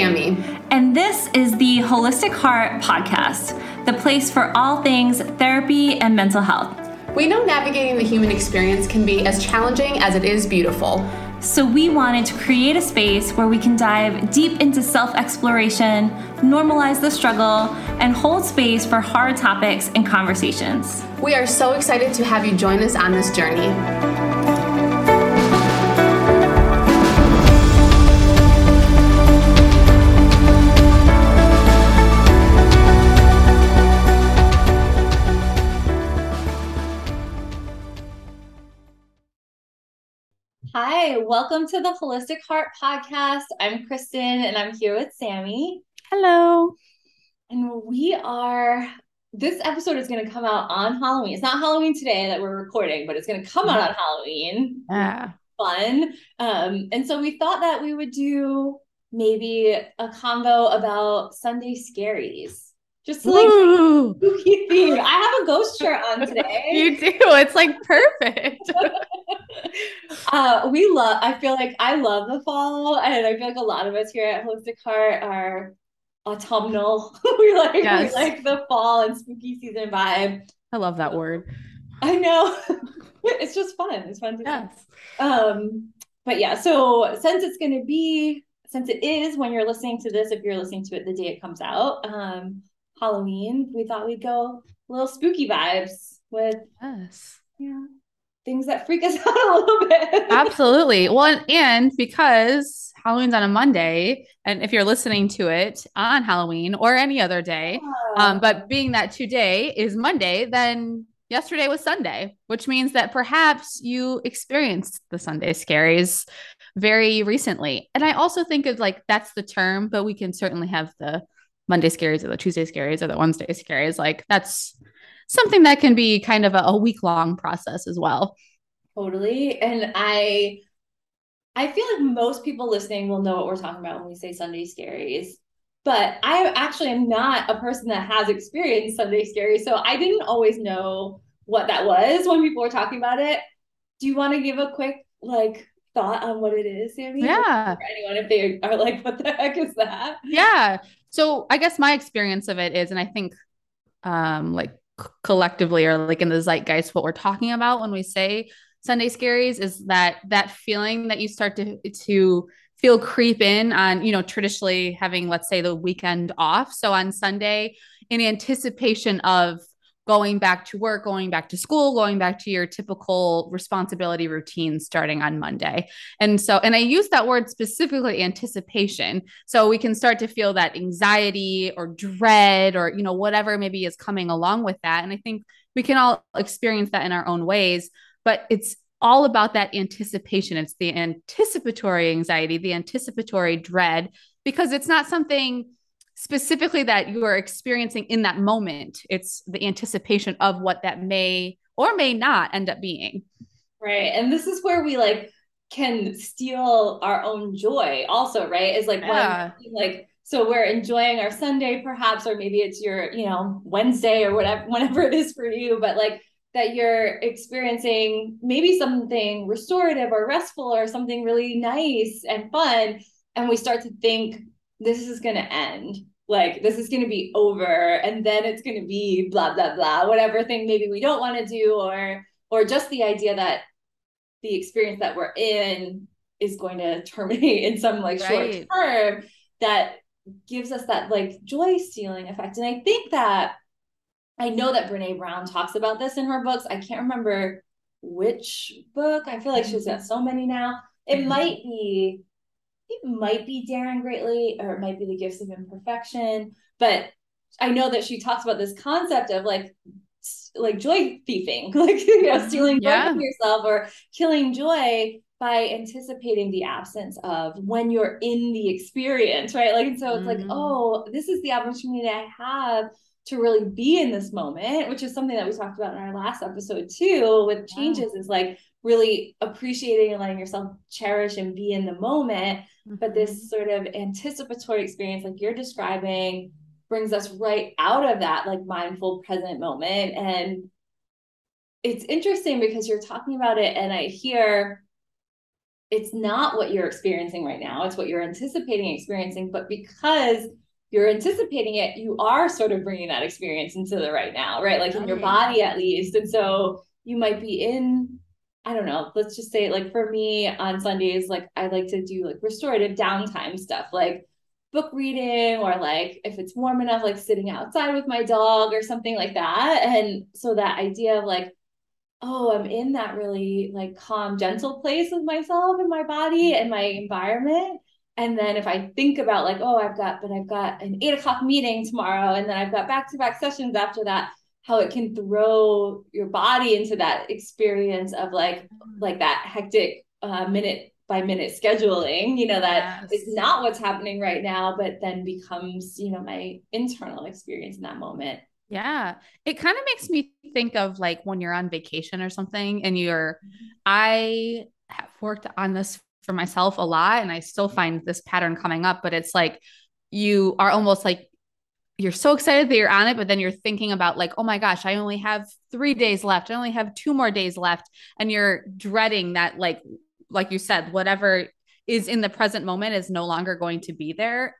Sammy. And this is the Holistic Heart Podcast, the place for all things therapy and mental health. We know navigating the human experience can be as challenging as it is beautiful. So, we wanted to create a space where we can dive deep into self exploration, normalize the struggle, and hold space for hard topics and conversations. We are so excited to have you join us on this journey. Hi, welcome to the Holistic Heart Podcast. I'm Kristen and I'm here with Sammy. Hello. And we are, this episode is going to come out on Halloween. It's not Halloween today that we're recording, but it's going to come out on Halloween. Yeah. Fun. Um, and so we thought that we would do maybe a convo about Sunday scaries. Just like Ooh, spooky theme. I have a ghost shirt on today. you do. It's like perfect. uh, we love. I feel like I love the fall, and I feel like a lot of us here at Holistic Heart are autumnal. we like Yes. we like the fall and spooky season vibe. I love that word. I know. it's just fun. It's fun to Yes. um but yeah so since it's going to be since it is when you're listening to this if you're listening to it the day it comes out um halloween we thought we'd go a little spooky vibes with Yes. yeah things that freak us out a little bit Absolutely. Well, and- and because Halloween's on a Monday, and if you're listening to it on Halloween or any other day, um, but being that today is Monday, then yesterday was Sunday, which means that perhaps you experienced the Sunday scaries very recently. And I also think of like that's the term, but we can certainly have the Monday scaries or the Tuesday scaries or the Wednesday scaries. Like that's something that can be kind of a, a week long process as well. totally and i i feel like most people listening will know what we're talking about when we say sunday scaries but i actually am not a person that has experienced sunday scaries so i didn't always know what that was when people were talking about it do you want to give a quick like thought on what it is sammy Yeah. for anyone if they are like what the heck is that Yeah. So I guess my experience of it is, and I think um like collectively or like in the zeitgeist, what we're talking about when we say Sunday scaries is that that feeling that you start to to feel creep in on, you know, traditionally having, let's say, the weekend off. So on Sunday, in anticipation of going back to work, going back to school, going back to your typical responsibility routine starting on Monday. And so, and I use that word specifically anticipation. So we can start to feel that anxiety or dread or, you know, whatever maybe is coming along with that. And I think we can all experience that in our own ways, but it's all about that anticipation. It's the anticipatory anxiety, the anticipatory dread, because it's not something specifically that you are experiencing in that moment. It's the anticipation of what that may or may not end up being. right and this is where we like can steal our own joy also right is like Yeah. when like so we're enjoying our sunday perhaps or maybe it's your you know wednesday or whatever whenever it is for you but like that you're experiencing maybe something restorative or restful or something really nice and fun and we start to think this is going to end like this is going to be over and then it's going to be blah blah blah whatever thing maybe we don't want to do or or just the idea that the experience that we're in is going to terminate in some like short term that gives us that like joy stealing effect. And i think that i know that brene brown talks about this in her books. I can't remember which book. I feel like she's got so many now. It Mhm. might be it might be daring greatly or it might be the gifts of imperfection but i know that she talks about this concept of like like joy thieving like you know stealing joy Yeah. from yourself or killing joy by anticipating the absence of when you're in the experience right like and so it's like Mhm. oh this is the opportunity i have to really be in this moment which is something that we talked about in our last episode too with changes is like really appreciating and letting yourself cherish and be in the moment. But this mm-hmm. sort of anticipatory experience like you're describing brings us right out of that like mindful present moment. And it's interesting because you're talking about it and i hear it's not what you're experiencing right now. It's what you're anticipating experiencing. But because you're anticipating it you are sort of bringing that experience into the right now right like in your body at least and so you might be in I don't know, let's just say like for me on Sundays, like I like to do like restorative downtime stuff, like book reading or like if it's warm enough, like sitting outside with my dog or something like that. And so that idea of like, oh, I'm in that really like calm, gentle place with myself and my body and my environment. And then if I think about like, oh, I've got, but I've got an eight o'clock meeting tomorrow, and then I've got back to back sessions after that how it can throw your body into that experience of like like that hectic uh, minute by minute scheduling you know that yes. is not what's happening right now but then becomes you know my internal experience in that moment yeah it kind of makes me think of like when you're on vacation or something and you're mm-hmm. i have worked on this for myself a lot and i still find this pattern coming up but it's like you are almost like you're so excited that you're on it, but then you're thinking about like, oh my gosh, I only have three days left. I only have two more days left. And you're dreading that, like, like you said, whatever is in the present moment is no longer going to be there.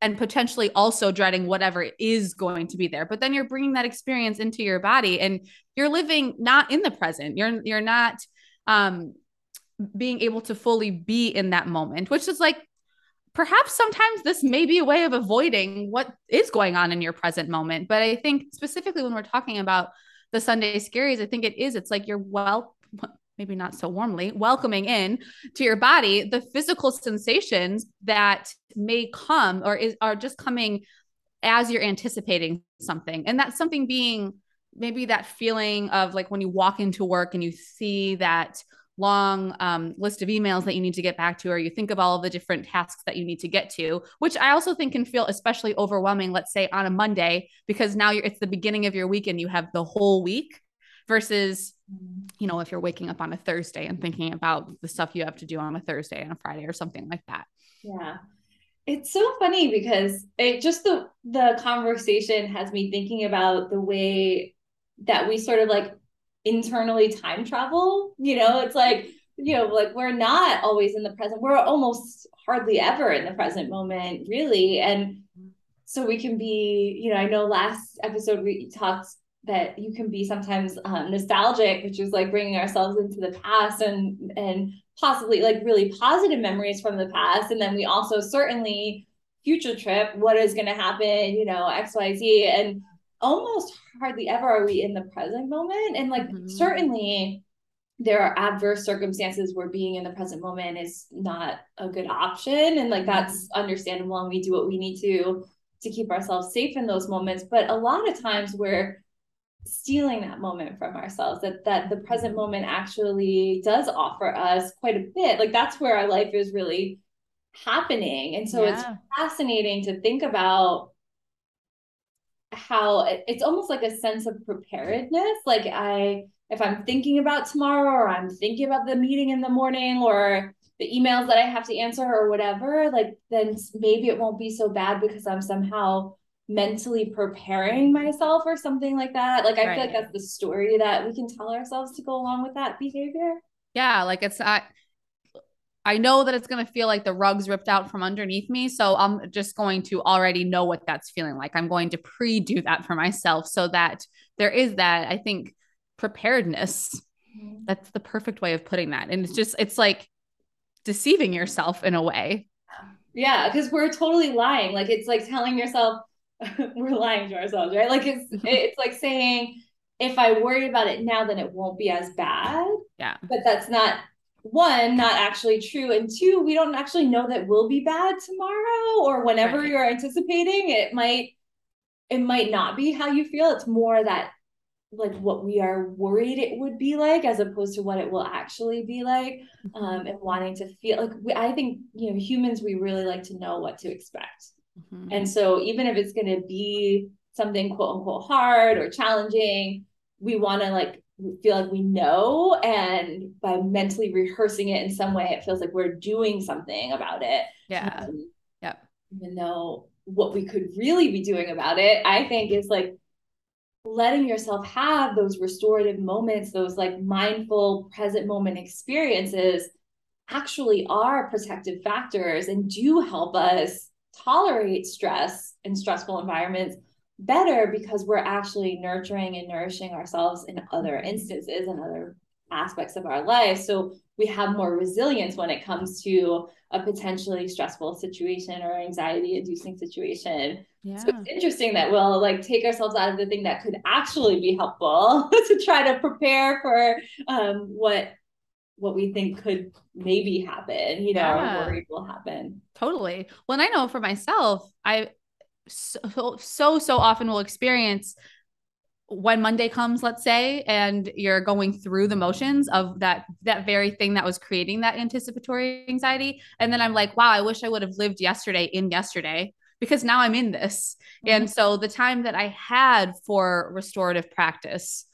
And potentially also dreading whatever is going to be there. But then you're bringing that experience into your body and you're living not in the present. You're, you're not, um, being able to fully be in that moment, which is like perhaps sometimes this may be a way of avoiding what is going on in your present moment. But I think specifically when we're talking about the Sunday scaries, I think it is, it's like you're well, maybe not so warmly, welcoming in to your body the physical sensations that may come or is are just coming as you're anticipating something. And that's something being maybe that feeling of like when you walk into work and you see that long um, list of emails that you need to get back to, or you think of all of the different tasks that you need to get to, which I also think can feel especially overwhelming, let's say on a Monday, because now it's the beginning of your week and you have the whole week versus, you know, if you're waking up on a Thursday and thinking about the stuff you have to do on a Thursday and a Friday or something like that. Yeah. It's so funny because it just the the conversation has me thinking about the way that we sort of like internally time travel. You know, it's like, you know, like we're not always in the present. We're almost hardly ever in the present moment, really. And so we can be, you know, I know last episode we talked that you can be sometimes um, nostalgic, which is like bringing ourselves into the past and and possibly like really positive memories from the past. And then we also certainly future trip, what is going to happen, you know, X, Y, Z, and almost hardly ever are we in the present moment. And like mm-hmm. certainly there are adverse circumstances where being in the present moment is not a good option. And like that's mm-hmm. understandable and we do what we need to to keep ourselves safe in those moments. But a lot of times we're stealing that moment from ourselves that that the present mm-hmm. moment actually does offer us quite a bit like that's where our life is really happening and so yeah. it's fascinating to think about how it's almost like a sense of preparedness. Like I, if I'm thinking about tomorrow or I'm thinking about the meeting in the morning or the emails that I have to answer or whatever, like then maybe it won't be so bad because I'm somehow mentally preparing myself or something like that. Like I right. feel like that's the story that we can tell ourselves to go along with that behavior. Yeah, like it's not I know that it's going to feel like the rug's ripped out from underneath me. So I'm just going to already know what that's feeling like. I'm going to pre do that for myself so that there is that, I think, preparedness. Mm-hmm. That's the perfect way of putting that. And it's just, it's like deceiving yourself in a way. Yeah. Cause we're totally lying. Like it's like telling yourself, we're lying to ourselves, right? Like it's, it's like saying, if I worry about it now, then it won't be as bad. Yeah. But that's not one not actually true and two we don't actually know that will be bad tomorrow or whenever right. you're anticipating it might it might not be how you feel it's more that like what we are worried it would be like as opposed to what it will actually be like mm-hmm. um and wanting to feel like we, i think you know humans we really like to know what to expect mm-hmm. and so even if it's going to be something quote unquote hard or challenging we want to like feel like we know and by mentally rehearsing it in some way it feels like we're doing something about it. Yeah. Um, yeah even though what we could really be doing about it i think is like letting yourself have those restorative moments those like mindful present moment experiences actually are protective factors and do help us tolerate stress and stressful environments better because we're actually nurturing and nourishing ourselves in other instances and other aspects of our life. So we have more resilience when it comes to a potentially stressful situation or anxiety inducing situation. Yeah. So it's interesting that we'll like take ourselves out of the thing that could actually be helpful to try to prepare for um, what what we think could maybe happen, you know, yeah. or worried will happen. Totally. Well, and I know for myself, I so so so often will experience when Monday comes, let's say, and you're going through the motions of that that very thing that was creating that anticipatory anxiety, and then I'm like, wow, I wish I would have lived yesterday in yesterday because now I'm in this. Mm-hmm. And so the time that I had for restorative practice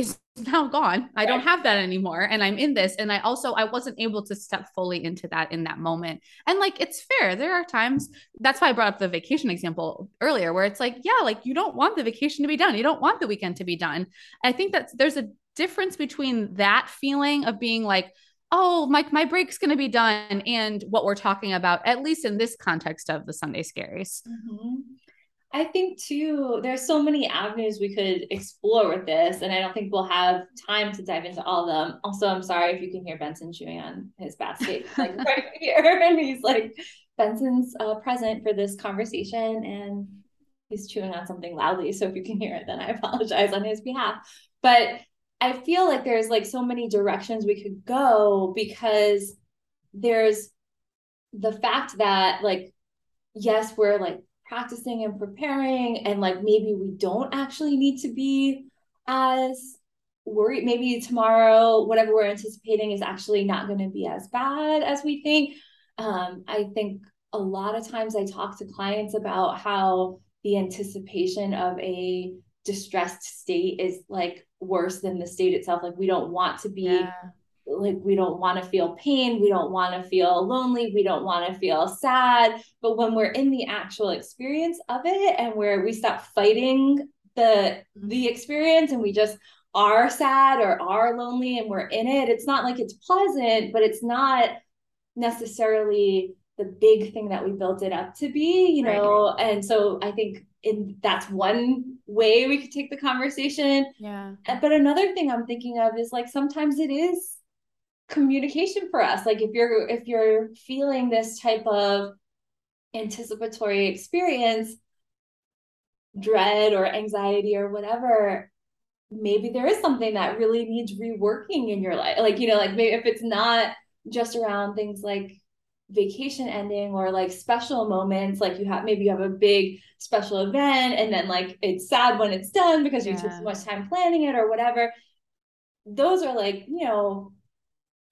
is now gone. I don't have that anymore and I'm in this and I also I wasn't able to step fully into that in that moment. And like it's fair. There are times that's why I brought up the vacation example earlier where it's like yeah, like you don't want the vacation to be done. You don't want the weekend to be done. I think that there's a difference between that feeling of being like oh my my break's going to be done and what we're talking about at least in this context of the Sunday scaries. Mm-hmm. I think too, there's so many avenues we could explore with this, and I don't think we'll have time to dive into all of them. Also, I'm sorry if you can hear Benson chewing on his basket like right here, and he's like, Benson's uh, present for this conversation, and he's chewing on something loudly. So if you can hear it, then I apologize on his behalf. But I feel like there's like so many directions we could go because there's the fact that like yes, we're like practicing and preparing and like maybe we don't actually need to be as worried. Maybe tomorrow whatever we're anticipating is actually not going to be as bad as we think. Um, i think a lot of times i talk to clients about how the anticipation of a distressed state is like worse than the state itself. Like we don't want to be yeah like we don't want to feel pain we don't want to feel lonely we don't want to feel sad. But when we're in the actual experience of it and where we stop fighting the the experience and we just are sad or are lonely and we're in it it's not like it's pleasant but it's not necessarily the big thing that we built it up to be you know? Right. and so i think in that's one way we could take the conversation. Yeah. But another thing i'm thinking of is like sometimes it is communication for us like if you're if you're feeling this type of anticipatory experience dread or anxiety or whatever maybe there is something that really needs reworking in your life like you know like maybe if it's not just around things like vacation ending or like special moments like you have maybe you have a big special event and then like it's sad when it's done because you yeah. took so much time planning it or whatever those are like you know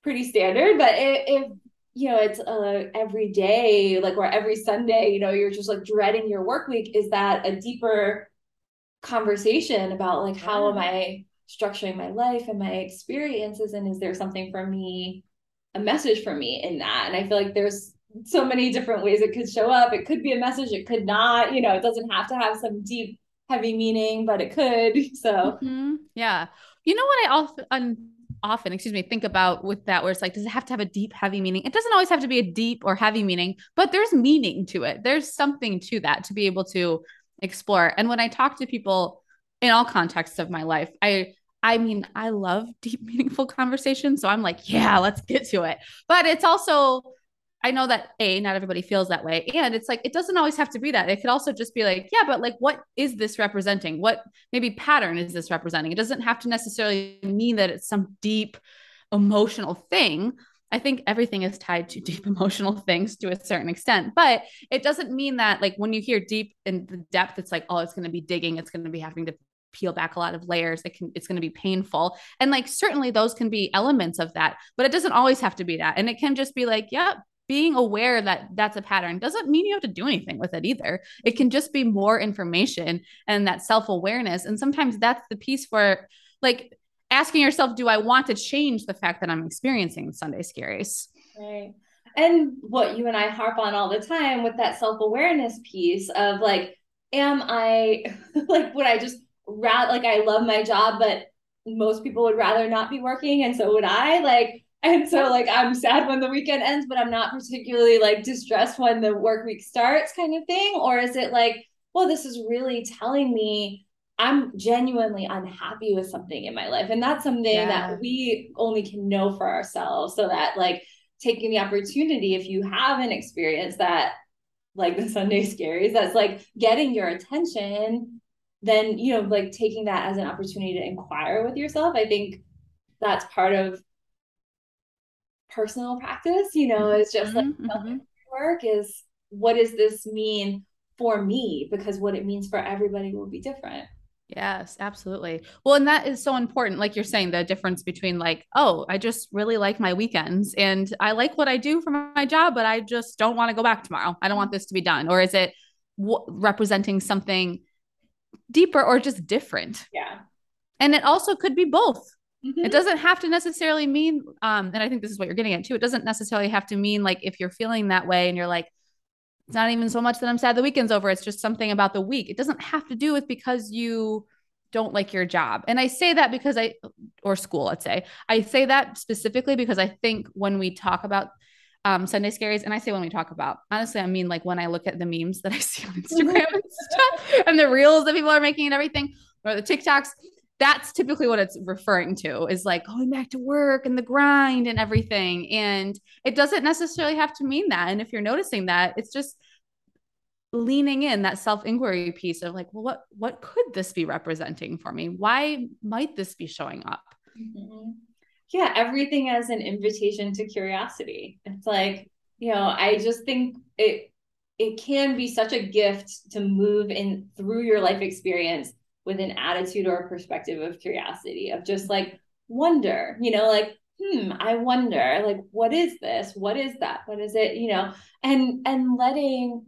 pretty standard. But if, if you know it's uh, every day, like or every Sunday, you know, you're just like dreading your work week, is that a deeper conversation about like how am I structuring my life and my experiences, and is there something for me, a message for me in that? And I feel like there's so many different ways it could show up. It could be a message, it could not. You know, it doesn't have to have some deep heavy meaning, but it could. So, mm-hmm. yeah. You know what I also often, excuse me, think about with that where it's like, does it have to have a deep, heavy meaning? It doesn't always have to be a deep or heavy meaning, but there's meaning to it. There's something to that to be able to explore. And when I talk to people in all contexts of my life, I I mean, I love deep, meaningful conversations. So I'm like, yeah, let's get to it. But it's also I know that a not everybody feels that way, and it's like it doesn't always have to be that. It could also just be like, yeah, but like, what is this representing? What maybe pattern is this representing? It doesn't have to necessarily mean that it's some deep emotional thing. I think everything is tied to deep emotional things to a certain extent, but it doesn't mean that like when you hear deep in the depth, it's like, oh, it's going to be digging, it's going to be having to peel back a lot of layers it can it's going to be painful and like certainly those can be elements of that but it doesn't always have to be that and it can just be like yep being aware that that's a pattern doesn't mean you have to do anything with it either. It can just be more information and that self awareness. And sometimes that's the piece for like asking yourself, do I want to change the fact that I'm experiencing Sunday scaries? Right. And what you and I harp on all the time with that self awareness piece of like, am I like, would I just rather, like, I love my job, but most people would rather not be working. And so would I. Like, And so like I'm sad when the weekend ends, but I'm not particularly like distressed when the work week starts kind of thing? Or is it like, well, this is really telling me I'm genuinely unhappy with something in my life. And that's something yeah. that we only can know for ourselves. So that like taking the opportunity, if you have an experience that like the Sunday scaries, that's like getting your attention, then you know, like taking that as an opportunity to inquire with yourself. I think that's part of personal practice, you know, is just like mm-hmm. mm-hmm. work is what does this mean for me? Because what it means for everybody will be different. Yes, absolutely. Well, and that is so important. Like you're saying, the difference between like, oh, I just really like my weekends and I like what I do for my job, but I just don't want to go back tomorrow. I don't want this to be done. Or is it w- representing something deeper or just different? Yeah. And it also could be both. Mm-hmm. It doesn't have to necessarily mean, um, and I think this is what you're getting at too. It doesn't necessarily have to mean like if you're feeling that way and you're like, it's not even so much that I'm sad the weekend's over. It's just something about the week. It doesn't have to do with because you don't like your job. And I say that because I, or school, let's say, I say that specifically because I think when we talk about um, Sunday scaries, and I say when we talk about, honestly, I mean like when I look at the memes that I see on Instagram and stuff and the reels that people are making and everything, or the TikToks, that's typically what it's referring to is like going back to work and the grind and everything. And it doesn't necessarily have to mean that. And if you're noticing that, it's just leaning in that self-inquiry piece of like, well, what what could this be representing for me? Why might this be showing up? Mm-hmm. Yeah, everything as an invitation to curiosity. It's like, you know, I just think it it can be such a gift to move in through your life experience with an attitude or a perspective of curiosity, of just like wonder, you know, like, hmm, I wonder, like, what is this? What is that? What is it? You know, and and letting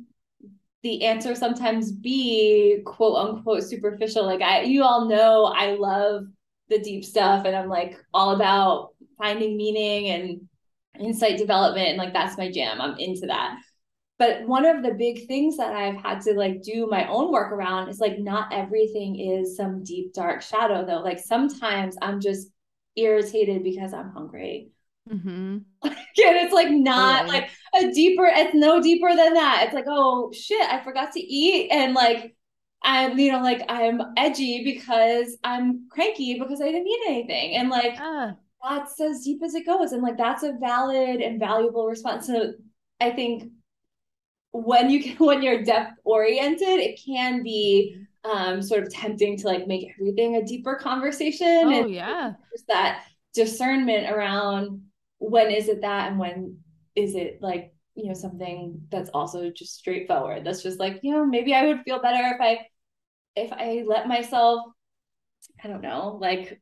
the answer sometimes be quote unquote superficial. Like I you all know I love the deep stuff and I'm like all about finding meaning and insight development and like that's my jam. I'm into that. But one of the big things that I've had to like do my own work around is like not everything is some deep dark shadow though. Like sometimes I'm just irritated because I'm hungry. Mm-hmm. and it's like not like a deeper, it's no deeper than that. It's like, oh shit, I forgot to eat. And like I'm, you know, like I'm edgy because I'm cranky because I didn't eat anything. And like uh. that's as deep as it goes. And like that's a valid and valuable response. So I think when you can, when you're depth oriented, it can be um, sort of tempting to like make everything a deeper conversation. Oh and yeah, just that discernment around when is it that and when is it like you know something that's also just straightforward. That's just like you know maybe I would feel better if I if I let myself I don't know like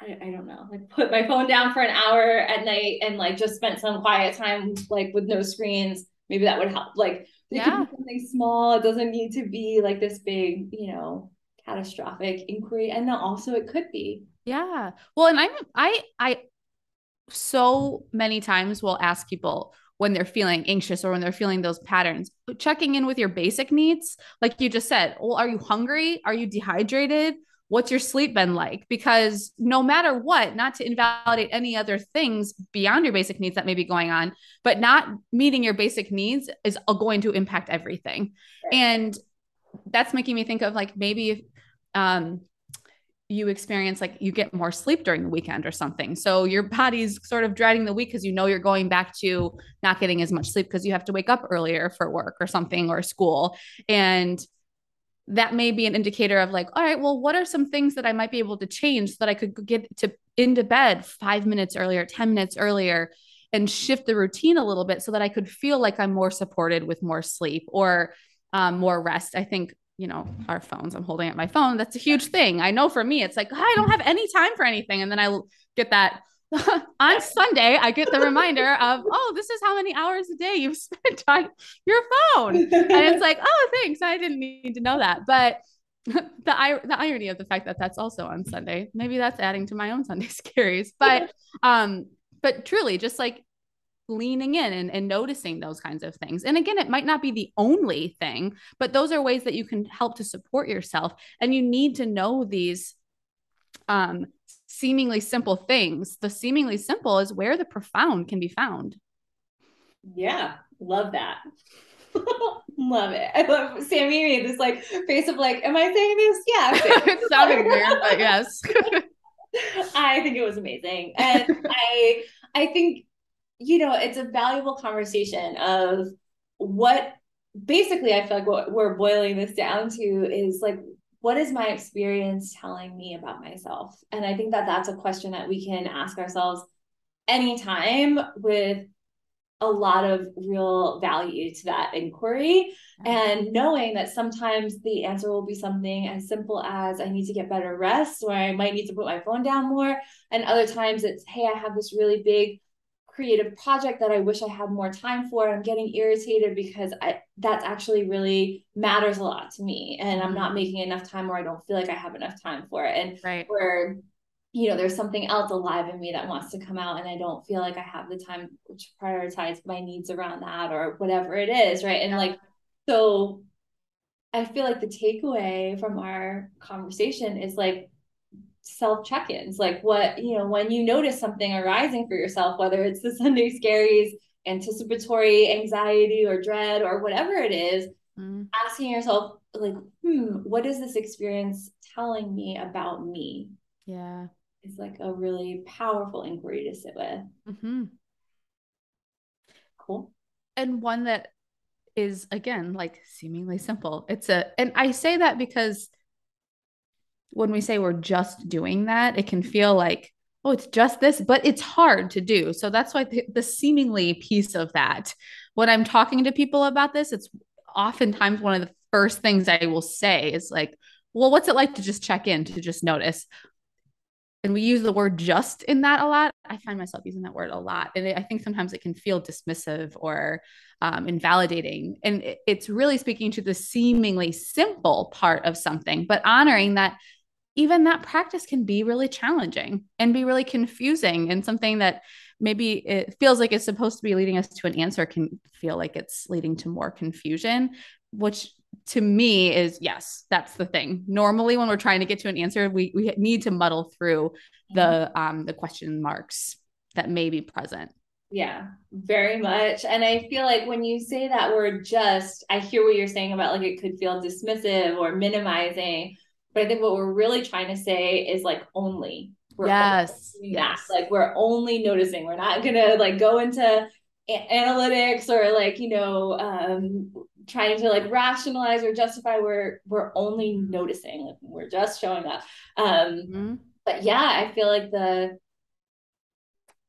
I, I don't know, like put my phone down for an hour at night and like just spent some quiet time like with no screens maybe that would help. Like yeah. something small. It doesn't need to be like this big, you know, catastrophic inquiry. And then also it could be. Yeah. Well, and I'm I I so many times will ask people when they're feeling anxious or when they're feeling those patterns, checking in with your basic needs. Like you just said, well, are you hungry? Are you dehydrated? What's your sleep been like? Because no matter what, not to invalidate any other things beyond your basic needs that may be going on, but not meeting your basic needs is going to impact everything. And that's making me think of like maybe if um, you experience like you get more sleep during the weekend or something. So your body's sort of dreading the week because you know you're going back to not getting as much sleep because you have to wake up earlier for work or something or school. And that may be an indicator of like all right well what are some things that i might be able to change so that i could get to into bed five minutes earlier 10 minutes earlier and shift the routine a little bit so that i could feel like i'm more supported with more sleep or um, more rest? I think you know our phones i'm holding up my phone that's a huge thing. I know for me it's like oh, i don't have any time for anything. And then i get that on Sunday, I get the reminder of, oh, this is how many hours a day you've spent on your phone. And it's like, oh, thanks. I didn't need to know that. But the, the irony of the fact that that's also on Sunday, maybe that's adding to my own Sunday scaries. But, um, but truly just like leaning in and, and noticing those kinds of things. And again, it might not be the only thing, but those are ways that you can help to support yourself. And you need to know these um, seemingly simple things. The seemingly simple is where the profound can be found. Yeah, love that. love it. I love Sammy made this like face of like, am I saying this? Yeah. it sounded weird, but yes. I think it was amazing. And I I think, you know, it's a valuable conversation of what basically I feel like what we're boiling this down to is like what is my experience telling me about myself? And I think that that's a question that we can ask ourselves anytime with a lot of real value to that inquiry mm-hmm. and knowing that sometimes the answer will be something as simple as i need to get better rest or i might need to put my phone down more and other times it's hey i have this really big creative project that i wish i had more time for i'm getting irritated because i that actually really matters a lot to me and i'm not mm-hmm. making enough time or i don't feel like i have enough time for it and right. where you know, there's something else alive in me that wants to come out and I don't feel like I have the time to prioritize my needs around that or whatever it is. Right. And like, so I feel like the takeaway from our conversation is like self check ins, like what, you know, when you notice something arising for yourself, whether it's the Sunday scaries, anticipatory anxiety or dread or whatever it is, mm. asking yourself, like, hmm, what is this experience telling me about me? Yeah it's like a really powerful inquiry to sit with. Mm-hmm. Cool. And one that is again like seemingly simple. It's a, and I say that because when we say we're just doing that, it can feel like, oh, it's just this, but it's hard to do. So that's why the, the seemingly piece of that, when I'm talking to people about this, it's oftentimes one of the first things I will say is like, well, what's it like to just check in, to just notice? and we use the word just in that a lot. I find myself using that word a lot. And I think sometimes it can feel dismissive or um, invalidating. And it's really speaking to the seemingly simple part of something, but honoring that even that practice can be really challenging and be really confusing and something that maybe it feels like it's supposed to be leading us to an answer can feel like it's leading to more confusion which to me is yes that's the thing. Normally when we're trying to get to an answer we, we need to muddle through the mm-hmm. um the question marks that may be present. Yeah very much. And i feel like when you say that word just i hear what you're saying about like it could feel dismissive or minimizing but i think what we're really trying to say is like only. We're yes, yes. like we're only noticing. We're not gonna like go into analytics or like you know um trying to like rationalize or justify. We're we're only noticing. Like we're just showing up. Um mm-hmm. but yeah i feel like the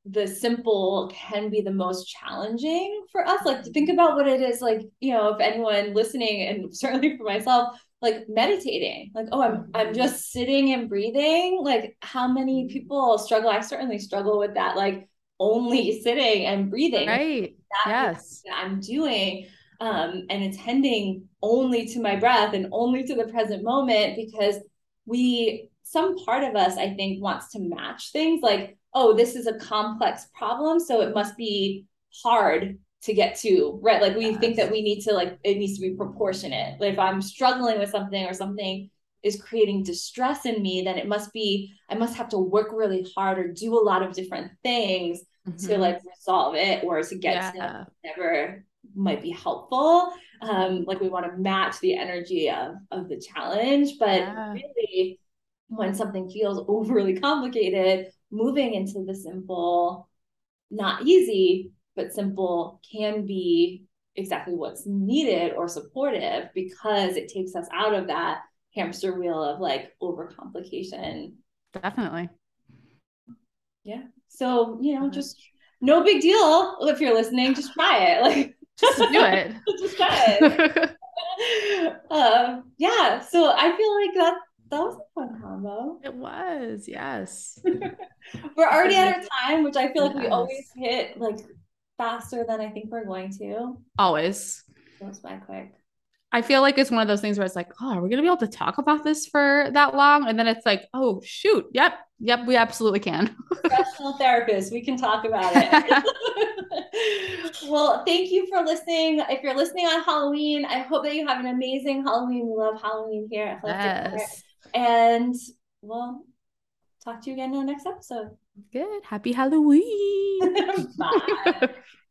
the simple can be the most challenging for us. Like to think about what it is like you know if anyone listening and certainly for myself like meditating. Like oh i'm i'm mm-hmm. just sitting and breathing. Like how many people struggle? I certainly struggle with that like only sitting and breathing. Right. That yes. i'm doing um, and attending only to my breath and only to the present moment because we some part of us i think wants to match things. Like oh this is a complex problem so it must be hard to get to right like we yes. think that we need to like it needs to be proportionate like if i'm struggling with something or something is creating distress in me then it must be i must have to work really hard or do a lot of different things mm-hmm. to like resolve it or to get yeah. to whatever might be helpful. Um, like we want to match the energy of of the challenge, but yeah. really, when something feels overly complicated, moving into the simple, not easy, but simple can be exactly what's needed or supportive because it takes us out of that hamster wheel of like overcomplication. Definitely. Yeah. So, you know, just no big deal if you're listening, just try it. Like just do it. just try it. um, yeah. So I feel like that that was a fun combo. It was, yes. we're already at our time, which I feel like yes. we always hit like faster than I think we're going to. Always. Goes by quick. I feel like it's one of those things where it's like, oh, are we gonna be able to talk about this for that long? And then it's like, oh shoot, yep, yep, we absolutely can. Professional therapist, we can talk about it. well, thank you for listening. If you're listening on Halloween, I hope that you have an amazing Halloween. We love Halloween here at yes. And well, talk to you again in the next episode. Good. Happy Halloween. Bye.